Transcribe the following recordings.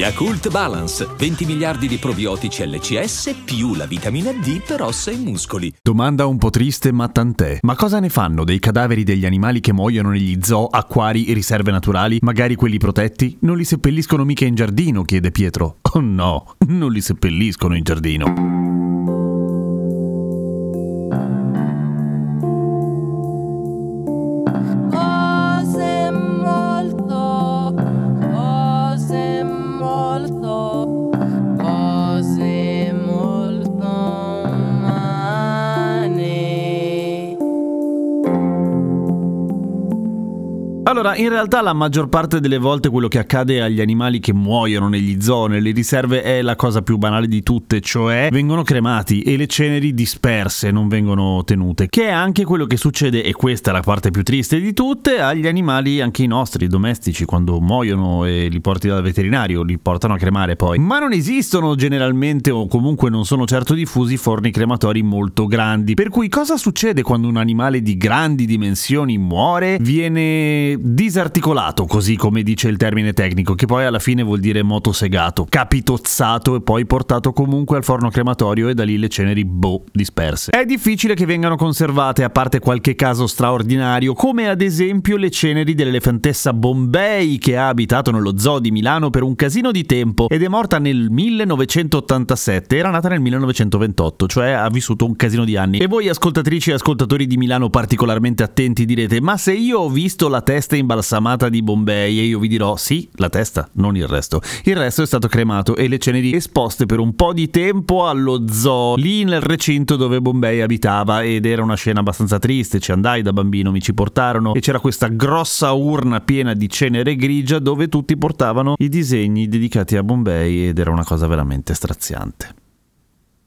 Yakult Balance, 20 miliardi di probiotici LCS più la vitamina D per ossa e muscoli. Domanda un po' triste, ma tant'è. Ma cosa ne fanno dei cadaveri degli animali che muoiono negli zoo, acquari riserve naturali? Magari quelli protetti? Non li seppelliscono mica in giardino, chiede Pietro. Oh no, non li seppelliscono in giardino. Allora, in realtà la maggior parte delle volte quello che accade agli animali che muoiono negli zoo, nelle riserve, è la cosa più banale di tutte, cioè vengono cremati e le ceneri disperse, non vengono tenute, che è anche quello che succede, e questa è la parte più triste di tutte, agli animali, anche i nostri, domestici, quando muoiono e li porti dal veterinario, li portano a cremare poi. Ma non esistono generalmente, o comunque non sono certo diffusi, forni crematori molto grandi. Per cui cosa succede quando un animale di grandi dimensioni muore? Viene disarticolato, così come dice il termine tecnico, che poi alla fine vuol dire motosegato, capitozzato e poi portato comunque al forno crematorio e da lì le ceneri boh disperse. È difficile che vengano conservate, a parte qualche caso straordinario, come ad esempio le ceneri dell'elefantessa Bombay che ha abitato nello zoo di Milano per un casino di tempo ed è morta nel 1987, era nata nel 1928, cioè ha vissuto un casino di anni. E voi ascoltatrici e ascoltatori di Milano particolarmente attenti direte, ma se io ho visto la testa imbalsamata di Bombay e io vi dirò sì, la testa, non il resto. Il resto è stato cremato e le ceneri esposte per un po' di tempo allo zoo, lì nel recinto dove Bombay abitava ed era una scena abbastanza triste, ci andai da bambino, mi ci portarono e c'era questa grossa urna piena di cenere grigia dove tutti portavano i disegni dedicati a Bombay ed era una cosa veramente straziante.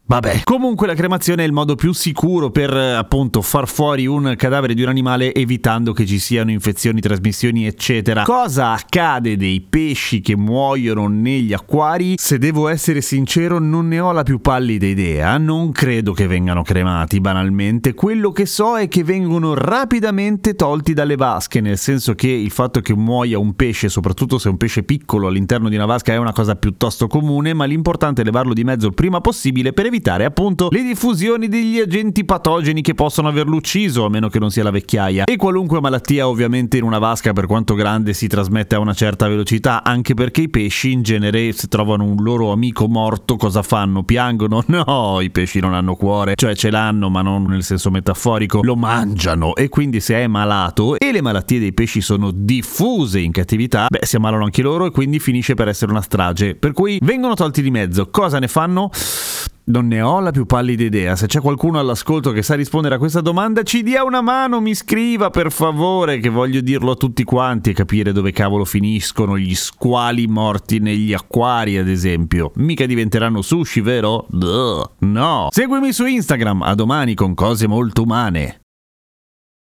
Vabbè, comunque la cremazione è il modo più sicuro per eh, appunto far fuori un cadavere di un animale evitando che ci siano infezioni, trasmissioni, eccetera. Cosa accade dei pesci che muoiono negli acquari? Se devo essere sincero, non ne ho la più pallida idea. Non credo che vengano cremati banalmente. Quello che so è che vengono rapidamente tolti dalle vasche, nel senso che il fatto che muoia un pesce, soprattutto se è un pesce piccolo all'interno di una vasca, è una cosa piuttosto comune, ma l'importante è levarlo di mezzo il prima possibile per evitare appunto le diffusioni degli agenti patogeni che possono averlo ucciso, a meno che non sia la vecchiaia. E qualunque malattia ovviamente in una vasca, per quanto grande, si trasmette a una certa velocità, anche perché i pesci in genere se trovano un loro amico morto cosa fanno? Piangono? No, i pesci non hanno cuore, cioè ce l'hanno ma non nel senso metaforico, lo mangiano e quindi se è malato e le malattie dei pesci sono diffuse in cattività, beh si ammalano anche loro e quindi finisce per essere una strage. Per cui vengono tolti di mezzo, cosa ne fanno? Non ne ho la più pallida idea. Se c'è qualcuno all'ascolto che sa rispondere a questa domanda, ci dia una mano, mi scriva per favore, che voglio dirlo a tutti quanti e capire dove cavolo finiscono gli squali morti negli acquari, ad esempio. Mica diventeranno sushi, vero? Duh, no. Seguimi su Instagram, a domani con cose molto umane.